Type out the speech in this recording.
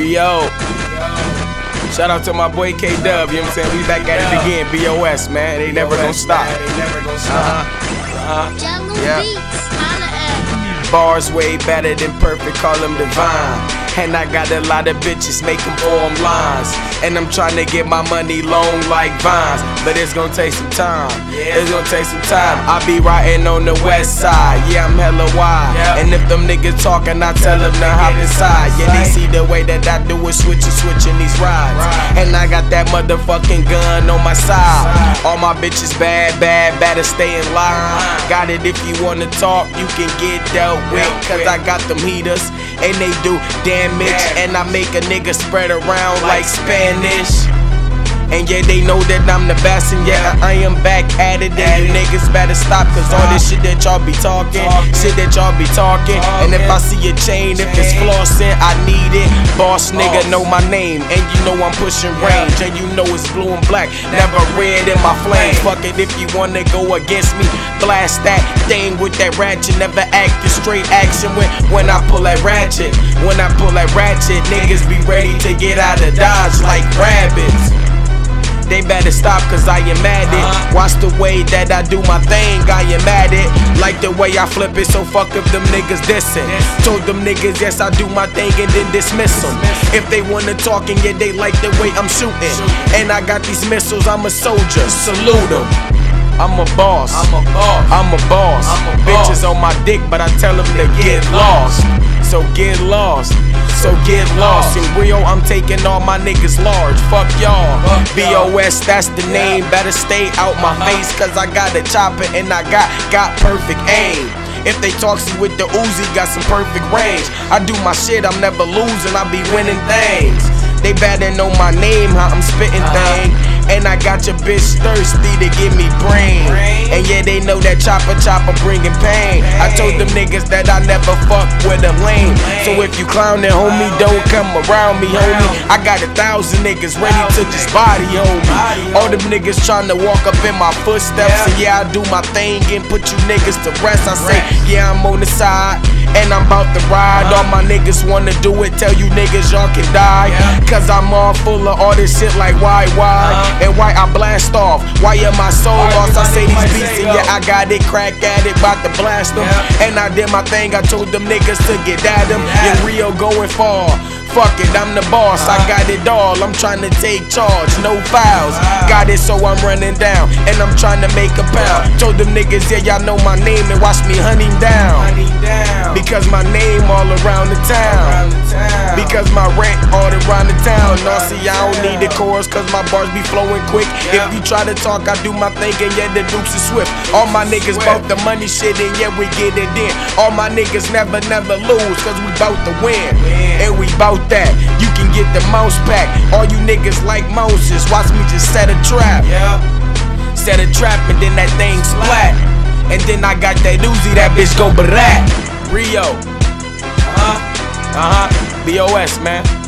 Rio. Shout out to my boy K Dub, you know what I'm saying? We back at it again. BOS, man. They never gonna stop. They never gonna stop. Uh-huh. Jello Yeah. Beats, holla at Bars way better than perfect, call them divine. And I got a lot of bitches them form lines. And I'm trying to get my money long like vines. But it's gonna take some time. It's gonna take some time. I be riding on the west side. Yeah, I'm hella wide. And if them niggas talking, I tell them to hop inside. Yeah, they see the way that I do it, switching, switching these rides. And I got that motherfucking gun on my side. All my bitches bad, bad, better stay in line. Got it if you wanna talk, you can get dealt with. Cause I got them heaters and they do damage. And I make a nigga spread around like Spanish. And yeah, they know that I'm the best, and yeah, I am back at it. And you niggas better stop, cause all this shit that y'all be talking, shit that y'all be talking. And if I see a chain, if it's flossing, I need it. Boss nigga know my name, and you know I'm pushing range, and you know it's blue and black, never red in my flames. Fuck it if you wanna go against me, blast that thing with that ratchet. Never act the straight action when when I pull that ratchet. When I pull that ratchet, niggas be ready to get out of dodge like rabbits. They better stop cause I am at it. Uh-huh. Watch the way that I do my thing, I am at it. Like the way I flip it, so fuck if them niggas dissing. Told them niggas, yes, I do my thing and then dismiss them. If they wanna talk and yeah, they like the way I'm shooting. And I got these missiles, I'm a soldier, salute them. I'm a boss. I'm a boss. I'm a boss. Bitches on my dick, but I tell them to get lost. So get lost. So get lost. In Rio, I'm taking all my niggas large. Fuck y'all. BOS, that's the name. Better stay out my uh-huh. face, cause I got a chopper and I got got perfect aim. If they talk see with the Uzi, got some perfect range. I do my shit, I'm never losing, I be winning things. They better know my name, how I'm spitting uh-huh. thing. And I got your bitch thirsty to give me brain. And yeah, they know that chopper chopper bringing pain. I told them niggas that I never fuck with a lame. So if you clownin', homie, don't come around me, homie. I got a thousand niggas ready to just body, homie. All them niggas trying to walk up in my footsteps. And yeah, I do my thing and put you niggas to rest. I say, yeah, I'm on the side. And I'm about to ride. All my niggas wanna do it. Tell you niggas y'all can die. Cause I'm all full of all this shit like why, why? And why I blast off? Why am I so lost? I say these beats and yeah, I got it. Crack at it, about to blast them. And I did my thing. I told them niggas to get at them. Yeah, Rio going far. Fuck it, I'm the boss. I got it all. I'm trying to take charge, no fouls. Got it, so I'm running down, and I'm trying to make a pound. Told them niggas, yeah, y'all know my name, and watch me hunting down. Because my name all around the town. Because my rent all around the town. No, see, I don't need the chorus, cause my bars be flowing quick. If you try to talk, I do my thing, and yeah, the dukes is swift. All my niggas bout the money shit, and yeah, we get it in. All my niggas never, never lose, cause we bout to win. And we bout that. You can get the mouse back. All you niggas like Moses, watch me just set a trap. Yeah. Set a trap, and then that thing splat. And then I got that Uzi, that bitch go barat. Rio. Uh huh. Uh huh. BOS, man.